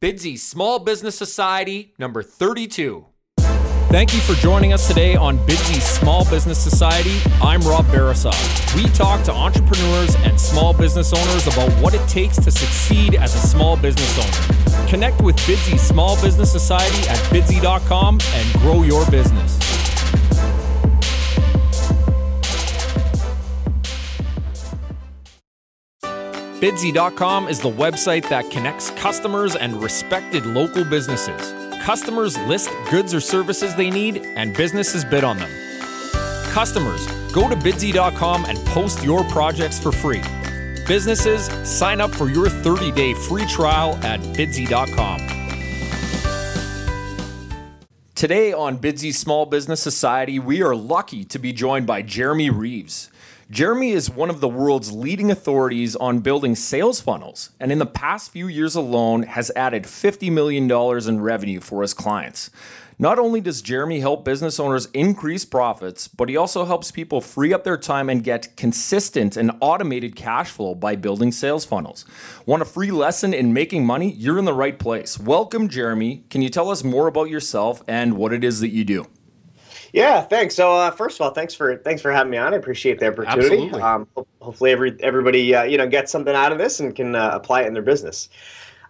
Bidsy Small Business Society, number 32. Thank you for joining us today on Bidsy Small Business Society. I'm Rob Barasov. We talk to entrepreneurs and small business owners about what it takes to succeed as a small business owner. Connect with Bidsy Small Business Society at bidsy.com and grow your business. Bidsy.com is the website that connects customers and respected local businesses. Customers list goods or services they need, and businesses bid on them. Customers, go to bidsy.com and post your projects for free. Businesses, sign up for your 30 day free trial at bidsy.com. Today on Bidsy Small Business Society, we are lucky to be joined by Jeremy Reeves. Jeremy is one of the world's leading authorities on building sales funnels, and in the past few years alone has added $50 million in revenue for his clients. Not only does Jeremy help business owners increase profits, but he also helps people free up their time and get consistent and automated cash flow by building sales funnels. Want a free lesson in making money? You're in the right place. Welcome, Jeremy. Can you tell us more about yourself and what it is that you do? Yeah, thanks. So uh, first of all, thanks for thanks for having me on. I appreciate the opportunity. Um, hopefully, every everybody uh, you know gets something out of this and can uh, apply it in their business.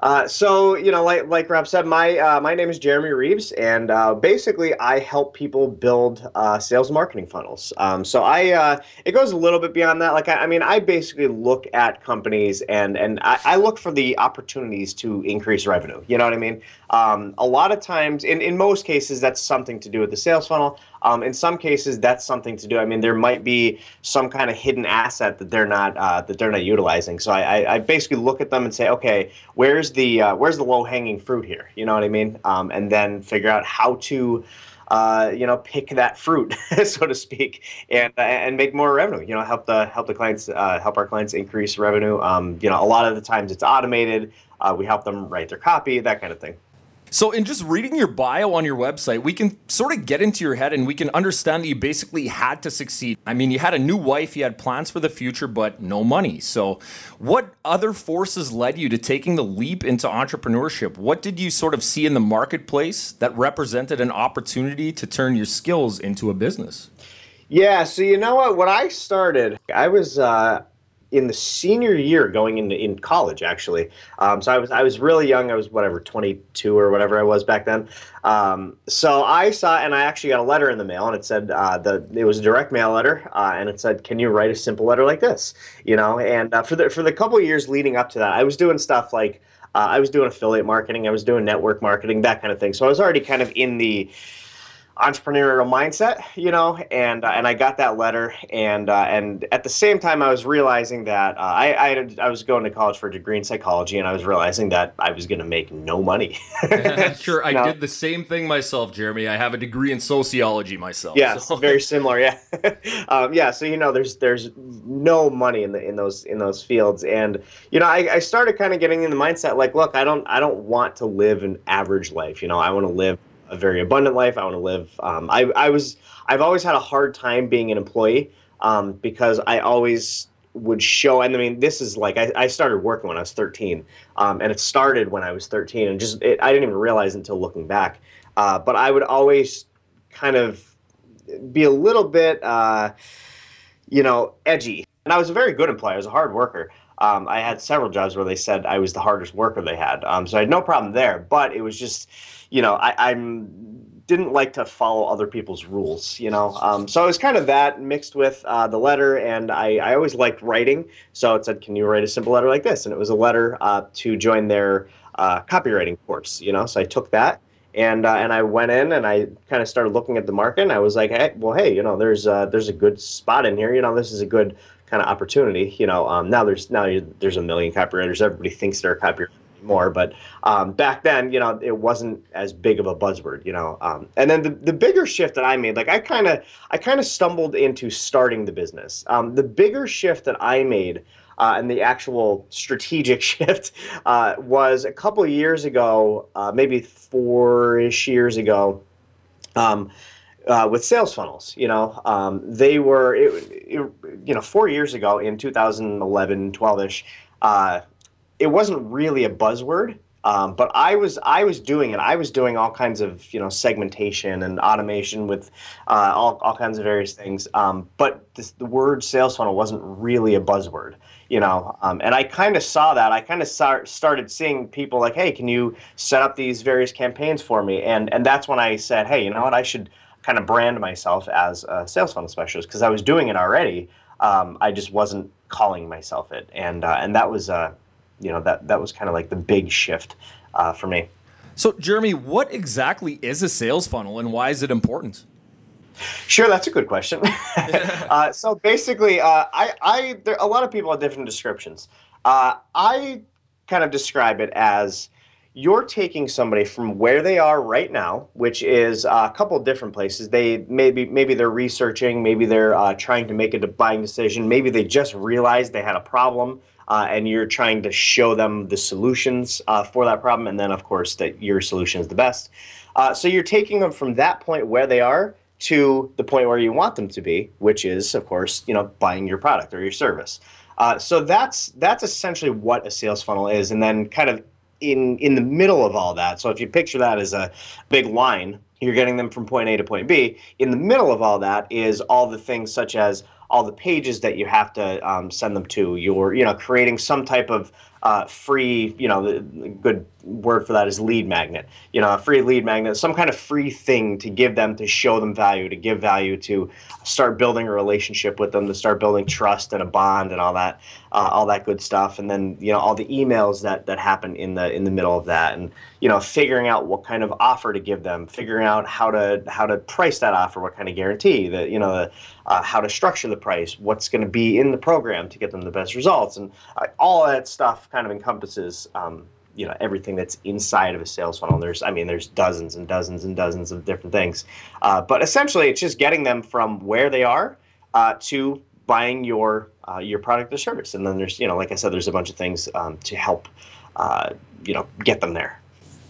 Uh, so you know, like like Rob said, my uh, my name is Jeremy Reeves, and uh, basically I help people build uh, sales marketing funnels. Um, so I uh, it goes a little bit beyond that. Like I, I, mean, I basically look at companies and and I, I, look for the opportunities to increase revenue. You know what I mean? Um, a lot of times, in in most cases, that's something to do with the sales funnel. Um, in some cases, that's something to do. I mean, there might be some kind of hidden asset that they're not uh, that they're not utilizing. So I, I, basically look at them and say, okay, where's the uh, where's the low hanging fruit here? You know what I mean? Um, and then figure out how to. Uh, you know, pick that fruit, so to speak, and uh, and make more revenue. You know, help the help the clients, uh, help our clients increase revenue. Um, you know, a lot of the times it's automated. Uh, we help them write their copy, that kind of thing. So, in just reading your bio on your website, we can sort of get into your head and we can understand that you basically had to succeed. I mean, you had a new wife, you had plans for the future, but no money. So, what other forces led you to taking the leap into entrepreneurship? What did you sort of see in the marketplace that represented an opportunity to turn your skills into a business? Yeah, so you know what? When I started, I was uh, in the senior year going into in college actually. Um, so I was I was really young. I was whatever 22 or whatever I was back then. Um, so I saw and I actually got a letter in the mail and it said uh, the it was a direct mail letter uh, and it said can you write a simple letter like this you know and uh, for the for the couple years leading up to that I was doing stuff like uh, I was doing affiliate marketing I was doing network marketing that kind of thing. So I was already kind of in the entrepreneurial mindset, you know, and uh, and I got that letter, and uh, and at the same time, I was realizing that uh, I I, had, I, was going to college for a degree in psychology, and I was realizing that I was going to make no money. sure, I did the same thing myself, Jeremy. I have a degree in sociology myself. Yeah, so. very similar. Yeah, um, yeah. So you know, there's there's no money in the in those in those fields, and you know, I, I started kind of getting in the mindset like, look, I don't I don't want to live an average life. You know, I want to live a very abundant life. I want to live. Um, I, I was I've always had a hard time being an employee um, because I always would show. And I mean, this is like I, I started working when I was 13, um, and it started when I was 13, and just it, I didn't even realize until looking back. Uh, but I would always kind of be a little bit, uh, you know, edgy. And I was a very good employee. I was a hard worker. Um, I had several jobs where they said I was the hardest worker they had. Um, so I had no problem there. But it was just, you know, I, I'm didn't like to follow other people's rules, you know. Um, so it was kind of that mixed with uh, the letter, and I, I always liked writing. So it said, "Can you write a simple letter like this?" And it was a letter uh, to join their uh, copywriting course, you know. So I took that, and uh, and I went in and I kind of started looking at the market. and I was like, "Hey, well, hey, you know, there's uh, there's a good spot in here. You know, this is a good kind of opportunity. You know, um, now there's now there's a million copywriters. Everybody thinks they're a copywriter more. But um, back then, you know, it wasn't as big of a buzzword, you know. Um, and then the, the bigger shift that I made, like I kind of I kind of stumbled into starting the business. Um, the bigger shift that I made. Uh, and the actual strategic shift uh, was a couple years ago, uh, maybe four-ish years ago. Um, uh, with sales funnels. You know, um, they were, it, it, you know, four years ago in 2011, 12 ish, uh, it wasn't really a buzzword. Um, but I was I was doing it. I was doing all kinds of you know segmentation and automation with uh, all all kinds of various things. Um, but this, the word sales funnel wasn't really a buzzword, you know. Um, and I kind of saw that. I kind of start, started seeing people like, hey, can you set up these various campaigns for me? And and that's when I said, hey, you know what, I should kind of brand myself as a sales funnel specialist because I was doing it already. Um, I just wasn't calling myself it, and uh, and that was uh, you know that that was kind of like the big shift uh, for me. So, Jeremy, what exactly is a sales funnel, and why is it important? Sure, that's a good question. uh, so basically, uh, I, I there, a lot of people have different descriptions. Uh, I kind of describe it as you're taking somebody from where they are right now, which is a couple different places. They maybe maybe they're researching, maybe they're uh, trying to make a buying decision, maybe they just realized they had a problem uh, and you're trying to show them the solutions uh, for that problem, and then of course that your solution is the best. Uh, so you're taking them from that point where they are to the point where you want them to be, which is of course you know buying your product or your service. Uh, so that's that's essentially what a sales funnel is, and then kind of in in the middle of all that. So if you picture that as a big line, you're getting them from point A to point B. In the middle of all that is all the things such as all the pages that you have to um, send them to. You're, you know, creating some type of uh, free, you know, the good word for that is lead magnet. You know, a free lead magnet, some kind of free thing to give them to show them value, to give value, to start building a relationship with them, to start building trust and a bond and all that, uh, all that good stuff. And then you know all the emails that that happen in the in the middle of that, and you know figuring out what kind of offer to give them, figuring out how to how to price that offer, what kind of guarantee, that you know the, uh, how to structure the price, what's going to be in the program to get them the best results, and uh, all that stuff kind of encompasses um, you know everything that's inside of a sales funnel. There's I mean there's dozens and dozens and dozens of different things, uh, but essentially it's just getting them from where they are uh, to buying your uh, your product or service. And then there's you know like I said there's a bunch of things um, to help uh, you know get them there.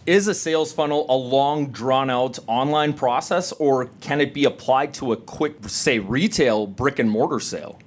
Is a sales funnel a long, drawn out online process, or can it be applied to a quick, say, retail brick and mortar sale?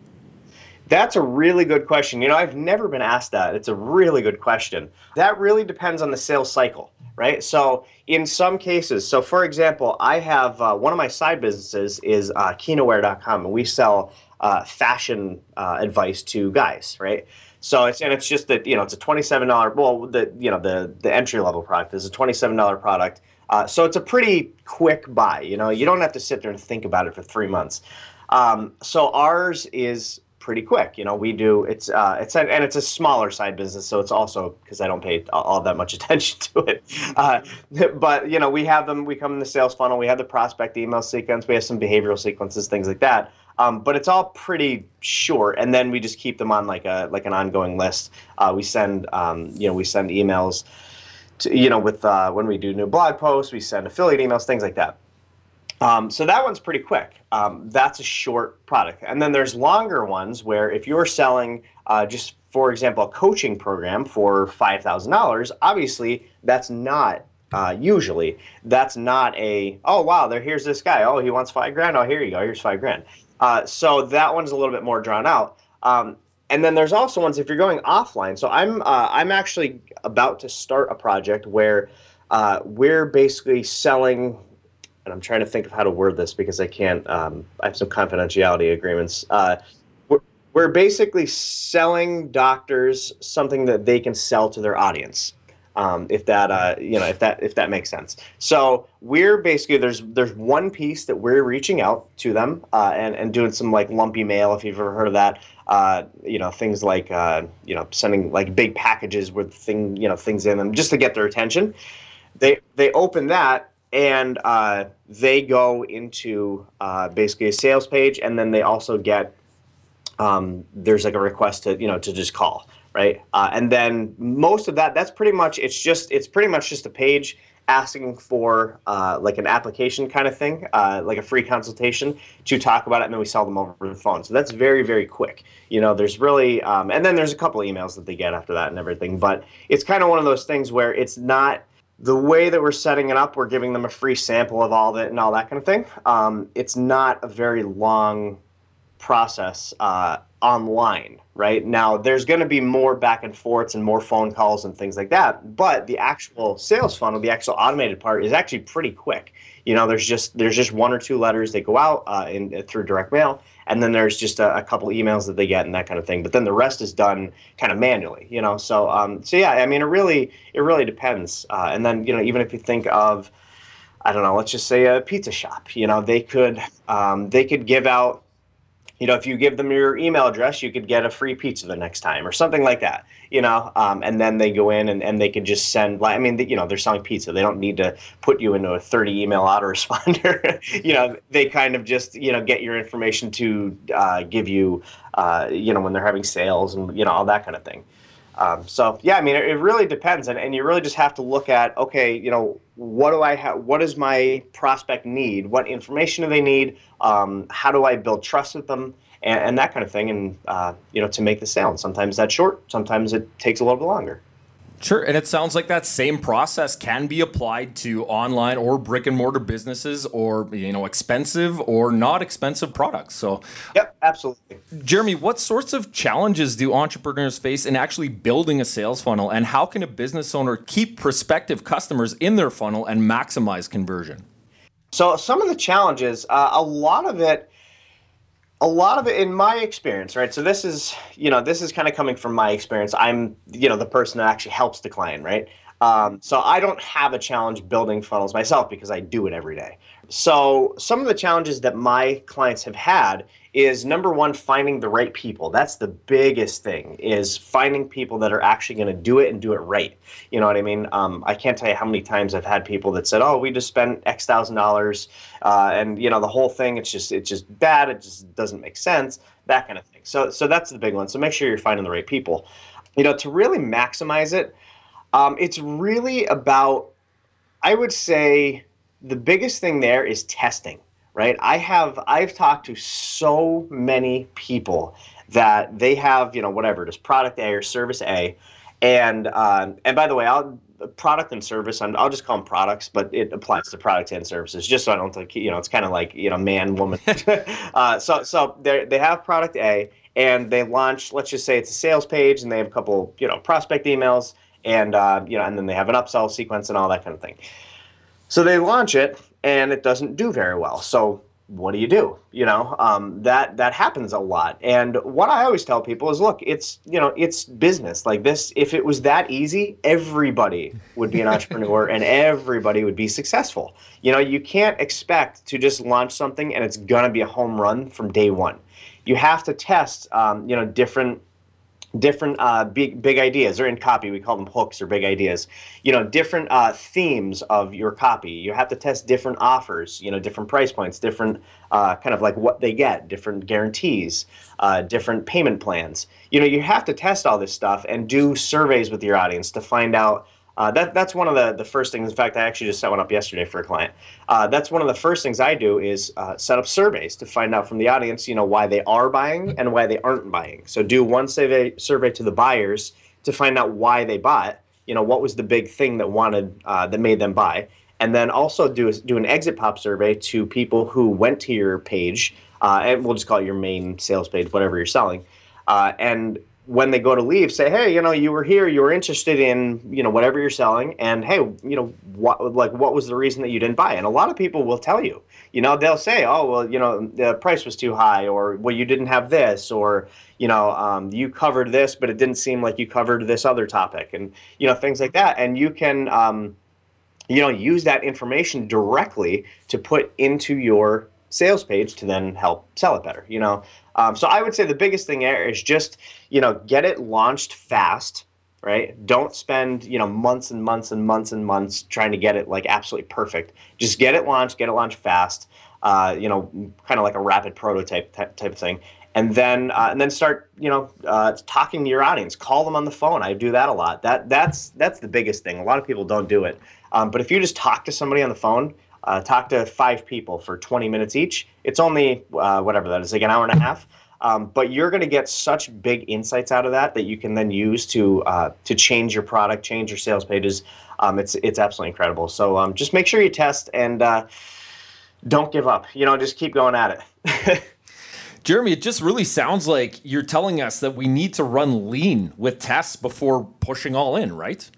That's a really good question. You know, I've never been asked that. It's a really good question. That really depends on the sales cycle, right? So, in some cases, so for example, I have uh, one of my side businesses is uh, Kinowear.com, and we sell uh, fashion uh, advice to guys, right? So it's and it's just that you know it's a twenty seven dollar well the you know the the entry level product is a twenty seven dollar product. Uh, so it's a pretty quick buy. You know you don't have to sit there and think about it for three months. Um, so ours is pretty quick. You know, we do it's uh, it's and it's a smaller side business, so it's also because I don't pay all that much attention to it. Uh, but you know, we have them. We come in the sales funnel. We have the prospect email sequence. We have some behavioral sequences, things like that. Um, but it's all pretty short, and then we just keep them on like a like an ongoing list. Uh, we send um, you know we send emails. To, you know, with uh, when we do new blog posts, we send affiliate emails, things like that. Um, so that one's pretty quick. Um, that's a short product. And then there's longer ones where if you're selling uh, just, for example, a coaching program for $5,000, obviously that's not uh, usually that's not a oh wow there here's this guy. Oh he wants five grand. Oh here you go. Here's five grand. Uh, so that one's a little bit more drawn out. Um, and then there's also ones if you're going offline so i'm uh, i'm actually about to start a project where uh, we're basically selling and I'm trying to think of how to word this because I can't. Um, I have some confidentiality agreements. Uh, we're, we're basically selling doctors something that they can sell to their audience. Um, if that uh, you know if that if that makes sense. So we're basically there's there's one piece that we're reaching out to them uh, and and doing some like lumpy mail if you've ever heard of that. Uh, you know things like uh, you know sending like big packages with thing you know things in them just to get their attention. They they open that and uh, they go into uh, basically a sales page, and then they also get um, there's like a request to you know to just call, right? Uh, and then most of that that's pretty much it's just it's pretty much just a page asking for uh, like an application kind of thing, uh, like a free consultation to talk about it, and then we sell them over the phone. So that's very very quick. You know, there's really um, and then there's a couple emails that they get after that and everything, but it's kind of one of those things where it's not the way that we're setting it up, we're giving them a free sample of all of it and all that kind of thing. Um, it's not a very long process uh, online right now there's going to be more back and forths and more phone calls and things like that but the actual sales funnel the actual automated part is actually pretty quick you know there's just there's just one or two letters that go out uh, in, through direct mail and then there's just a, a, couple emails that they get and that kind of thing but then the rest is done kind of manually you know so um, so yeah i mean it really it really depends uh, and then you know even if you think of I don't know, let's just say a pizza shop. You know, they could um, they could give out you know, if you give them your email address, you could get a free pizza the next time or something like that, you know, um, and then they go in and, and they can just send, I mean, you know, they're selling pizza. They don't need to put you into a 30 email autoresponder. you know, they kind of just, you know, get your information to uh, give you, uh, you know, when they're having sales and, you know, all that kind of thing. Um, so yeah, I mean, it, it, really depends, and, and you really just have to look at okay, you know, what do I have? What does my prospect need? What information do they need? Um, how do I build trust with them? And, and that kind of thing, and uh, you know, to make the sale. And sometimes that's short. Sometimes it takes a little bit longer. Sure. And it sounds like that same process can be applied to online or brick and mortar businesses or, you know, expensive or not expensive products. So, yep, absolutely. Jeremy, what sorts of challenges do entrepreneurs face in actually building a sales funnel? And how can a business owner keep prospective customers in their funnel and maximize conversion? So, some of the challenges, uh, a lot of it, a lot of it in my experience right? So this is you know this is kind of coming from my experience. I'm you know the person that actually helps the client right? Um, so i don't have a challenge building funnels myself because i do it every day. So some of the challenges that my clients have had is number one finding the right people. That's the biggest thing is finding people that are actually going to do it and do it right. You know what i mean? Um, i can't tell you how many times i've had people that said oh we just spent x thousand dollars uh, and you know the whole thing it's just it's just bad it just doesn't make sense that kind of thing. So so that's the big one. So make sure you're finding the right people. You know to really maximize it um, it's really about i would say the biggest thing there is testing, right? I have I've talked to so many people that they have you know whatever it is product A or service A, and uh, and by the way, I'll product and service. i will just call them products, but it applies to products and services. Just so I don't think you know, it's kind of like you know, man, woman. uh, so so they they have product A, and they launch. Let's just say it's a sales page, and they have a couple you know prospect emails, and uh, you know, and then they have an upsell sequence and all that kind of thing. So they launch it and it doesn't do very well. So what do you do? You know, um, that that happens a lot. And what I always tell people is, look, it's you know, it's business. Like this, if it was that easy, everybody would be an entrepreneur and everybody would be successful. You know, you can't expect to just launch something and it's gonna be a home run from day one. You have to test, um, you know, different different uh, big big ideas. Or in copy. We call them hooks or big ideas. You know different uh, themes of your copy. You have to test different offers you know different price points different uh, kind of like what they get different guarantees uh, different payment plans. You know you have to test all this stuff and do surveys with your audience to find out uh, that that's one of the, the first things. In fact, I actually just set one up yesterday for a client. Uh, that's one of the first things I do is uh, set up surveys to find out from the audience, you know, why they are buying and why they aren't buying. So do one survey survey to the buyers to find out why they bought. You know, what was the big thing that wanted uh, that made them buy, and then also do do an exit pop survey to people who went to your page, uh, and we'll just call it your main sales page, whatever you're selling, uh, and when they go to leave, say, hey, you know, you were here, you were interested in, you know, whatever you're selling, and hey, you know, what like what was the reason that you didn't buy? And a lot of people will tell you, you know, they'll say, oh, well, you know, the price was too high, or well, you didn't have this, or you know, um, you covered this, but it didn't seem like you covered this other topic, and you know, things like that. And you can, um, you know, use that information directly to put into your sales page to then help sell it better. You know, um, so I would say the biggest thing there is just you know get it launched fast, right? Don't spend you know months and months and months and months trying to get it like absolutely perfect. Just get it launched, get it launched fast. Uh, you know, kind of like a rapid prototype type of thing, and then uh, and then start you know uh, talking to your audience. Call them on the phone. I do that a lot. That that's that's the biggest thing. A lot of people don't do it, um, but if you just talk to somebody on the phone uh, talk to five people for 20 minutes each. It's only uh, whatever that is, like an hour and a half. Um, but you're going to get such big insights out of that that you can then use to uh, to change your product, change your sales pages. Um, it's it's absolutely incredible. So um, just make sure you test and uh, don't give up. You know, just keep going at it. Jeremy, it just really sounds like you're telling us that we need to run lean with tests before pushing all in, right?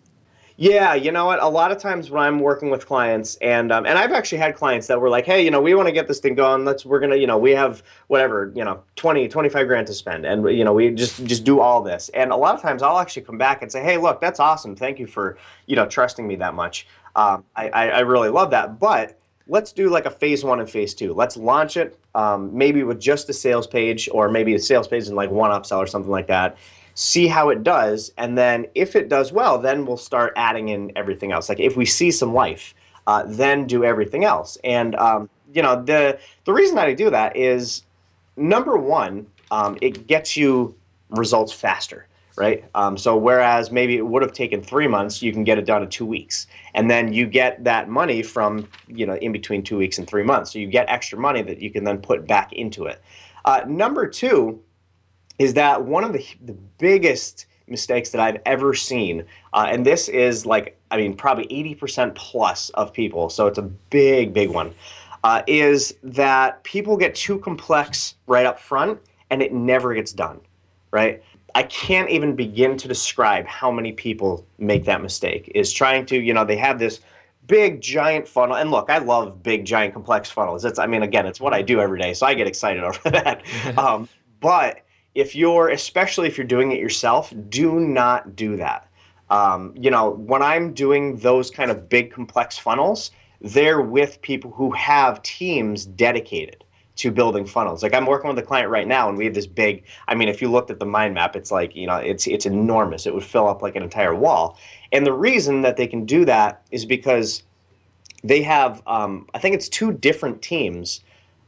Yeah, you know what? A lot of times when I'm working with clients, and um, and I've actually had clients that were like, "Hey, you know, we want to get this thing going. Let's we're gonna, you know, we have whatever, you know, 20, 25 grand to spend, and you know, we just just do all this." And a lot of times I'll actually come back and say, "Hey, look, that's awesome. Thank you for you know trusting me that much. Um, I, I I really love that, but." let's do like a phase one and phase two. Let's launch it um, maybe with just a sales page or maybe a sales page and like one upsell or something like that. See how it does, and then if it does well, then we'll start adding in everything else. Like if we see some life, uh, then do everything else. And um, you know the the reason that I do that is number one, um, it gets you results faster right? Um, so whereas maybe it would have taken three months, you can get it done in two weeks, and then you get that money from you know in between two weeks and three months. So you get extra money that you can then put back into it. Uh, number two is that one of the the biggest mistakes that I've ever seen, uh, and this is like I mean probably eighty percent plus of people, so it's a big big one. Uh, is that people get too complex right up front and it never gets done, right? I can't even begin to describe how many people make that mistake. Is trying to, you know, they have this big giant funnel and look i love big giant complex funnels it's i mean again it's what i do every day so i get excited over that um, but if you're especially if you're doing it yourself do not do that um, you know when i'm doing those kind of big complex funnels they're with people who have teams dedicated to building funnels. Like I'm working with a client right now, and we have this big. I mean, if you looked at the mind map, it's like you know, it's it's enormous. It would fill up like an entire wall. And the reason that they can do that is because they have, um, I think it's two different teams,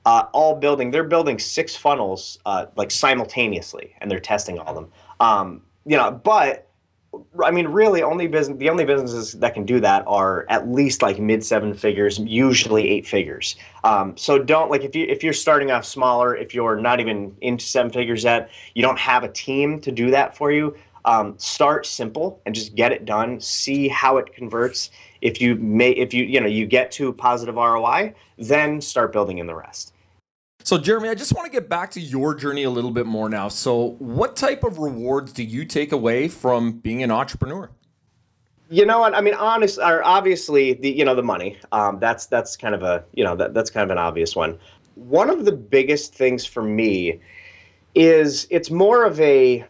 uh, all building. They're building six funnels uh, like simultaneously, and they're testing all of them. Um, you know, but I mean, really, only business the only businesses that can do that are at least like mid seven figures, usually eight figures. Um, so don't like if you if you're starting off smaller, if you're not even into seven figures yet, you don't have a team to do that for you. Um, start simple and just get it done. See how it converts. If you may, if you you know you get to positive ROI, then start building in the rest. So, Jeremy, I just want to get back to your journey a little bit more now. So, what type of rewards do you take away from being an entrepreneur? You know what? I mean, honest, or obviously, the you know the money. Um, that's that's kind of a you know that, that's kind of an obvious one. One of the biggest things for me is it's more of a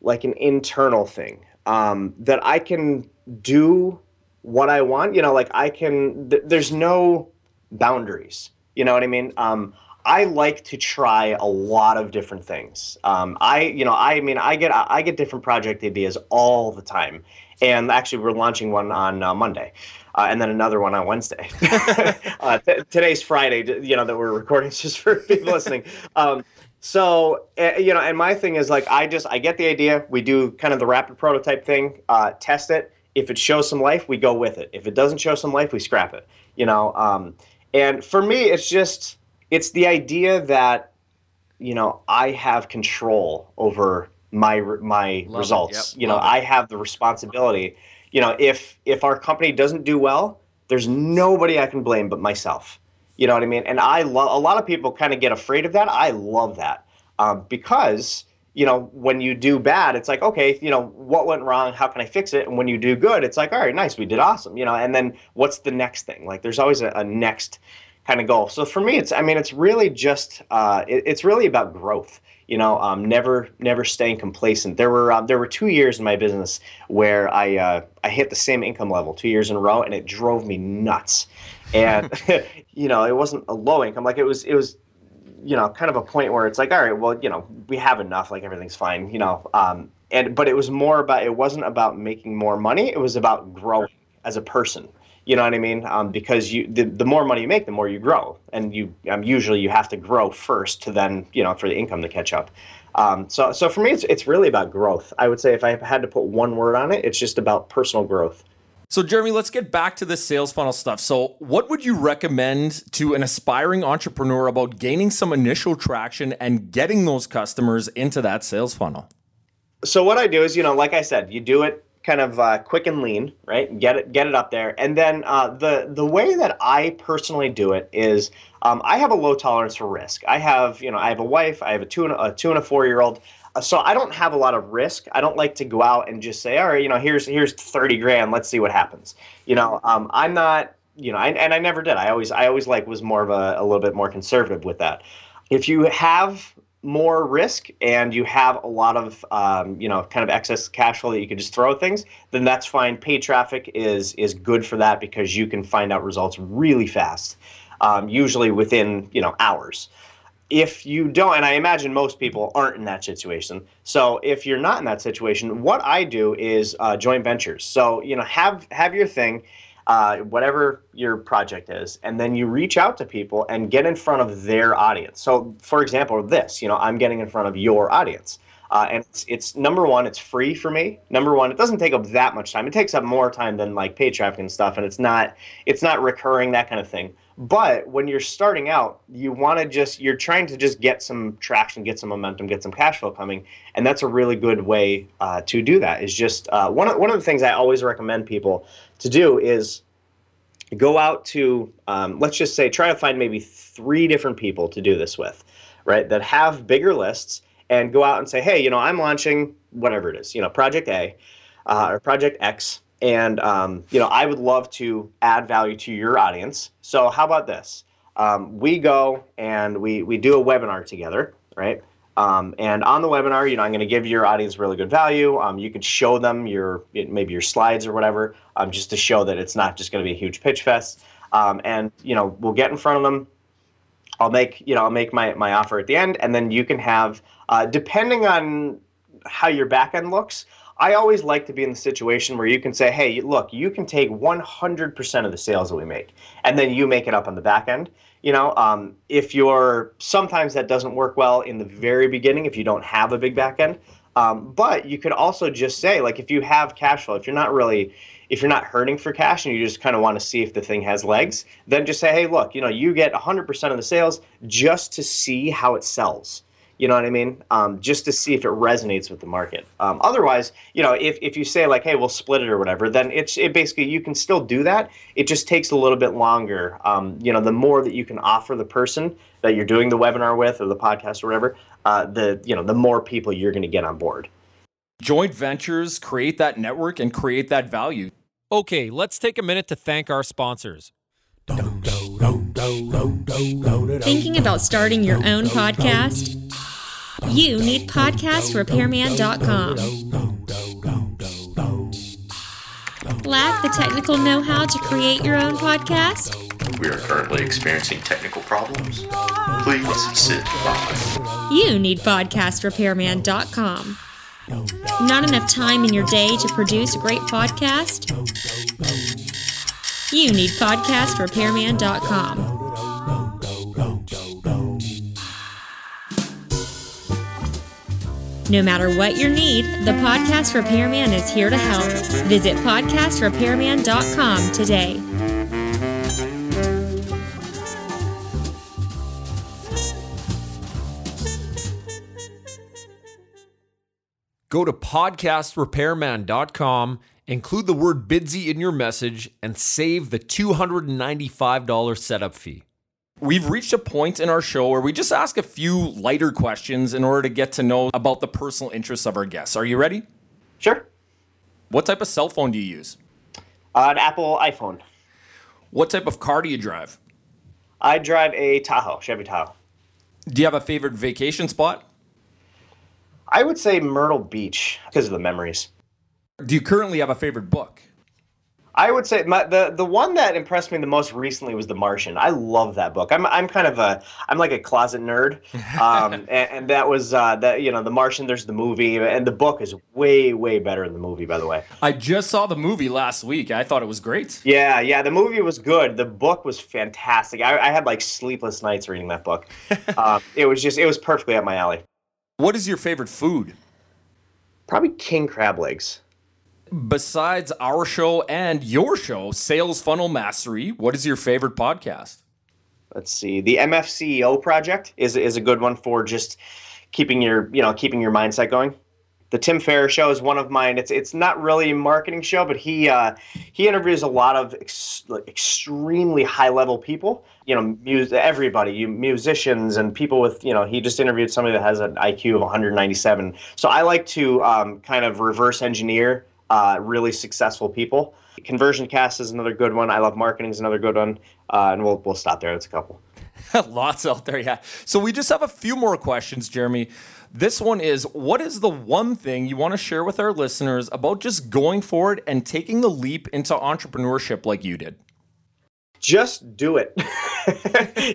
like an internal thing um, that I can do what I want. You know, like I can. Th- there's no boundaries. You know what I mean? Um, I like to try a lot of different things. Um, I, you know, I mean, I get I get different project ideas all the time, and actually, we're launching one on uh, Monday, uh, and then another one on Wednesday. uh, t- today's Friday, you know, that we're recording just for people listening. Um, so, uh, you know, and my thing is like, I just I get the idea. We do kind of the rapid prototype thing, uh, test it. If it shows some life, we go with it. If it doesn't show some life, we scrap it. You know, um, and for me, it's just it's the idea that you know I have control over my my Love results. Yep. You know, Love I have the responsibility. You know, if if our company doesn't do well, there's nobody I can blame but myself. You know what I mean? And I love a lot of people kind of get afraid of that. I love that um, because you know when you do bad, it's like okay, you know what went wrong? How can I fix it? And when you do good, it's like all right, nice, we did awesome. You know, and then what's the next thing? Like there's always a, a next kind of goal. So for me, it's I mean it's really just uh, it, it's really about growth. You know, um, never never staying complacent. There were um, there were two years in my business where I uh, I hit the same income level two years in a row, and it drove me nuts. And you know, it wasn't a low income like it was it was you know kind of a point where it's like all right, well you know we have enough, like everything's fine. You know, um, and but it was more about it wasn't about making more money. It was about growing as a person you know what I mean? Um, because you the, the more money you make, the more you grow, and you um, usually you have to grow first to then you know for the income to catch up. Um, so so for me, it's it's really about growth. I would say if I had to put one word on it, it's just about personal growth. So Jeremy, let's get back to the sales funnel stuff. So what would you recommend to an aspiring entrepreneur about gaining some initial traction and getting those customers into that sales funnel? So what I do is, you know, like I said, you do it kind of uh, quick and lean, right? Get it, get it up there, and then uh, the the way that I personally do it is um, I have a low tolerance for risk. I have, you know, I have a wife, I have a two and a, a two and a four year old, uh, so I don't have a lot of risk. I don't like to go out and just say, all right, you know, here's here's thirty grand, let's see what happens. You know, um, I'm not, you know, I, and I never did. I always I always like was more of a, a little bit more conservative with that. If you have more risk and you have a lot of um, you know kind of excess cash flow that you can just throw at things then that's fine. Paid traffic is is good for that because you can find out results really fast um, usually within you know hours. If you don't and i imagine most people aren't in that situation so if you're not in that situation what i do is uh, joint ventures. So you know have have your thing uh, whatever your project is, and then you reach out to people and get in front of their audience. So, for example, this, you know, I'm getting in front of your audience. Uh, and it's, it's, number one, it's free for me. Number one, it doesn't take up that much time. It takes up more time than like paid traffic and stuff, and it's not it's not recurring that kind of thing. But when you're starting out, you want to just you're trying to just get some traction, get some momentum, get some cash flow coming, and that's a really good way uh, to do that. Is just uh, one of one of the things I always recommend people to do is go out to um, let's just say try to find maybe three different people to do this with right that have bigger lists and go out and say hey you know i'm launching whatever it is you know project a uh, or project x and um, you know i would love to add value to your audience so how about this um, we go and we we do a webinar together right um, and on the webinar, you know, I'm going to give your audience really good value. Um, you could show them your maybe your slides or whatever, um, just to show that it's not just going to be a huge pitch fest. Um, and you know, we'll get in front of them. I'll make you know I'll make my my offer at the end, and then you can have uh, depending on how your back end looks. I always like to be in the situation where you can say, hey, look, you can take 100% of the sales that we make, and then you make it up on the back end. You know, um, if you're sometimes that doesn't work well in the very beginning if you don't have a big back end. Um, but you could also just say, like, if you have cash flow, if you're not really, if you're not hurting for cash and you just kind of want to see if the thing has legs, then just say, hey, look, you know, you get 100% of the sales just to see how it sells. You know what I mean? Um, just to see if it resonates with the market. Um, otherwise, you know, if, if you say like, hey, we'll split it or whatever, then it's it basically you can still do that. It just takes a little bit longer. Um, you know, the more that you can offer the person that you're doing the webinar with or the podcast or whatever, uh, the you know the more people you're going to get on board. Joint ventures create that network and create that value. Okay, let's take a minute to thank our sponsors. Thinking about starting your own podcast? You need podcastrepairman.com. Lack the technical know how to create your own podcast? We are currently experiencing technical problems. Please sit by. You need podcastrepairman.com. Not enough time in your day to produce a great podcast? You need podcastrepairman.com. No matter what your need, the Podcast Repairman is here to help. Visit podcastrepairman.com today. Go to podcastrepairman.com, include the word Bidsy in your message, and save the $295 setup fee. We've reached a point in our show where we just ask a few lighter questions in order to get to know about the personal interests of our guests. Are you ready? Sure. What type of cell phone do you use? Uh, an Apple iPhone. What type of car do you drive? I drive a Tahoe, Chevy Tahoe. Do you have a favorite vacation spot? I would say Myrtle Beach because of the memories. Do you currently have a favorite book? I would say my, the the one that impressed me the most recently was The Martian. I love that book. I'm I'm kind of a I'm like a closet nerd, um, and, and, that was uh, that you know The Martian. There's the movie, and the book is way way better than the movie. By the way, I just saw the movie last week. I thought it was great. Yeah, yeah, the movie was good. The book was fantastic. I, I had like sleepless nights reading that book. um, it was just it was perfectly up my alley. What is your favorite food? Probably king crab legs besides our show and your show, Sales Funnel Mastery, what is your favorite podcast? Let's see. The MFCEO project is is a good one for just keeping your, you know, keeping your mindset going. the Tim Ferriss show is one of mine. It's it's not really a marketing show, but he uh, he interviews a lot of ex- extremely high level people. You know, mus- everybody, you musicians and people with you know. He just interviewed somebody that has an IQ of 197. So I like to um, kind of reverse engineer uh, really successful people. Conversion Cast is another good one. I love marketing is another good one, uh, and we'll we'll stop there. That's a couple. Lots out there, yeah. So we just have a few more questions, Jeremy. This one is What is the one thing you want to share with our listeners about just going forward and taking the leap into entrepreneurship like you did? Just do it.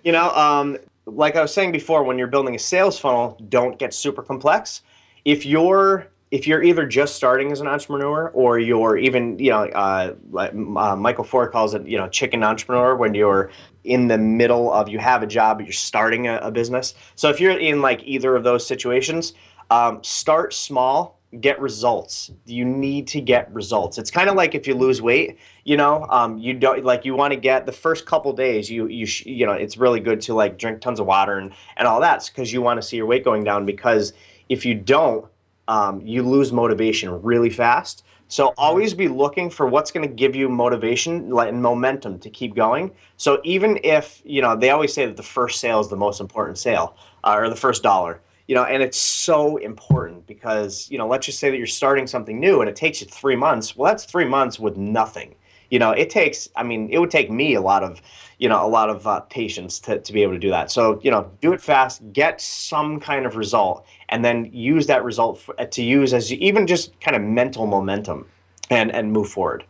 you know, um, like I was saying before, when you're building a sales funnel, don't get super complex. If you're if you're either just starting as an entrepreneur or you're even, you know, uh, like, uh, Michael Ford calls it, you know, chicken entrepreneur when you're in the middle of you have a job, but you're starting a, a business. So if you're in like either of those situations, um, start small, get results. You need to get results. It's kind of like if you lose weight, you know, um, you don't like you want to get the first couple days. You you sh- you know, it's really good to like drink tons of water and and all that because you want to see your weight going down. Because if you don't, um, you lose motivation really fast. So always be looking for what's going to give you motivation and momentum to keep going. So even if you know they always say that the first sale is the most important sale uh, or the first dollar, you know, and it's so important because you know let's just say that you're starting something new and it takes you three months. Well, that's three months with nothing. You know, it takes. I mean, it would take me a lot of you know a lot of uh, patience to, to be able to do that. So you know do it fast get some kind of result and then use that result for, to use as even just kind of mental momentum and and move forward.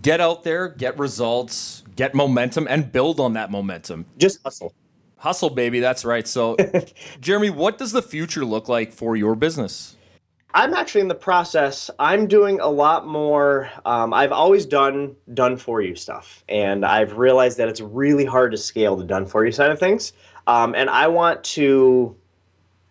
Get out there get results get momentum and build on that momentum. Just hustle. Hustle baby that's right. So jeremy what does the future look like for your business I'm actually in the process. I'm doing a lot more. Um, I've always done done for you stuff, and I've realized that it's really hard to scale the done for you side of things. Um, and I want to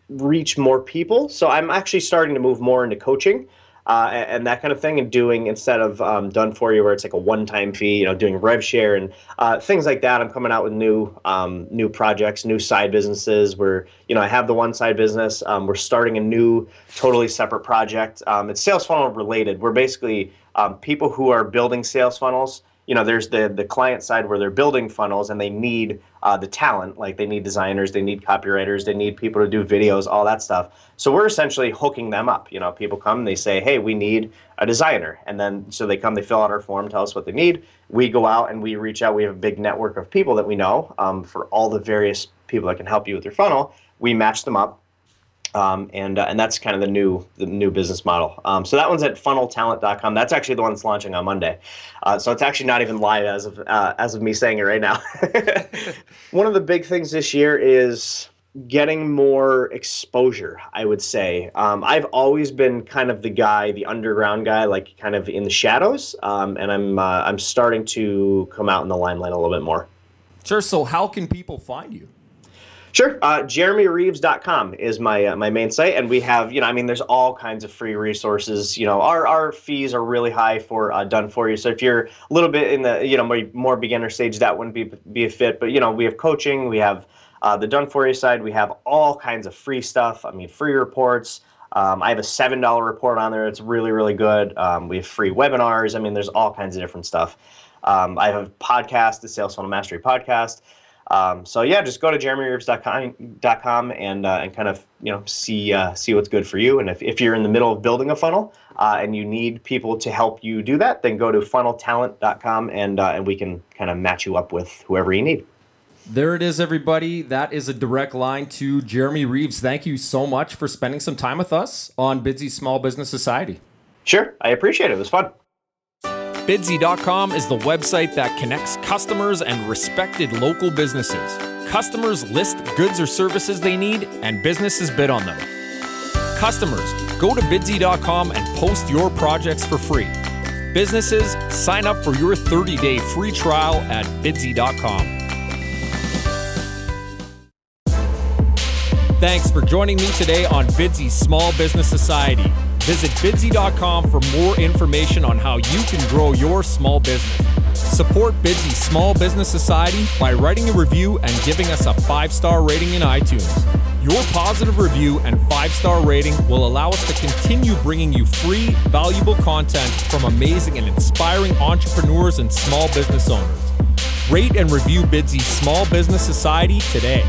reach more people, so I'm actually starting to move more into coaching uh, and, that kind of thing, and doing instead of um, done for you where it's like a one-time fee, you know, doing rev share and uh, things like that. I'm coming out with new um, new projects, new side businesses. Where you know I have the one side business. Um, we're starting a new, totally separate project. Um, it's sales funnel related. We're basically um, people who are building sales funnels you know there's the the client side where they're building funnels and they need uh, the talent like they need designers they need copywriters they need people to do videos all that stuff. So we're essentially hooking them up you know people come they say hey we need a designer. And then so they come they fill out our form tell us what they need. We go out and we reach out we have a big network of people that we know um, for all the various people that can help you with your funnel. We match them up um, and uh, and that's kind of the new the new business model. Um, so that one's at funneltalent.com. That's actually the one that's launching on Monday. Uh, so it's actually not even live as of uh, as of me saying it right now. one of the big things this year is getting more exposure. I would say um, I've always been kind of the guy, the underground guy, like kind of in the shadows, um, and I'm uh, I'm starting to come out in the limelight a little bit more. Sure. So how can people find you? Sure. Uh, JeremyReeves.com is my uh, my main site, and we have you know I mean there's all kinds of free resources. You know our our fees are really high for uh, done for you. So if you're a little bit in the you know more, beginner stage, that wouldn't be be a fit. But you know we have coaching, we have uh, the done for you side, we have all kinds of free stuff. I mean free reports. Um, I have a seven dollar report on there. It's really really good. Um, we have free webinars. I mean there's all kinds of different stuff. Um, I have a podcast, the Sales Funnel Mastery podcast. Um, so yeah, just go to jeremyreeves.com and uh, and kind of you know see uh, see what's good for you. And if, if you're in the middle of building a funnel uh, and you need people to help you do that, then go to funneltalent.com and uh, and we can kind of match you up with whoever you need. There it is, everybody. That is a direct line to Jeremy Reeves. Thank you so much for spending some time with us on Bidsy Small Business Society. Sure, I appreciate it. It was fun. Bidsy.com is the website that connects customers and respected local businesses. Customers list goods or services they need, and businesses bid on them. Customers, go to Bidsy.com and post your projects for free. Businesses, sign up for your 30 day free trial at Bidsy.com. Thanks for joining me today on Bidsy Small Business Society. Visit bidsy.com for more information on how you can grow your small business. Support Bidsy Small Business Society by writing a review and giving us a five star rating in iTunes. Your positive review and five star rating will allow us to continue bringing you free, valuable content from amazing and inspiring entrepreneurs and small business owners. Rate and review Bidsy's Small Business Society today.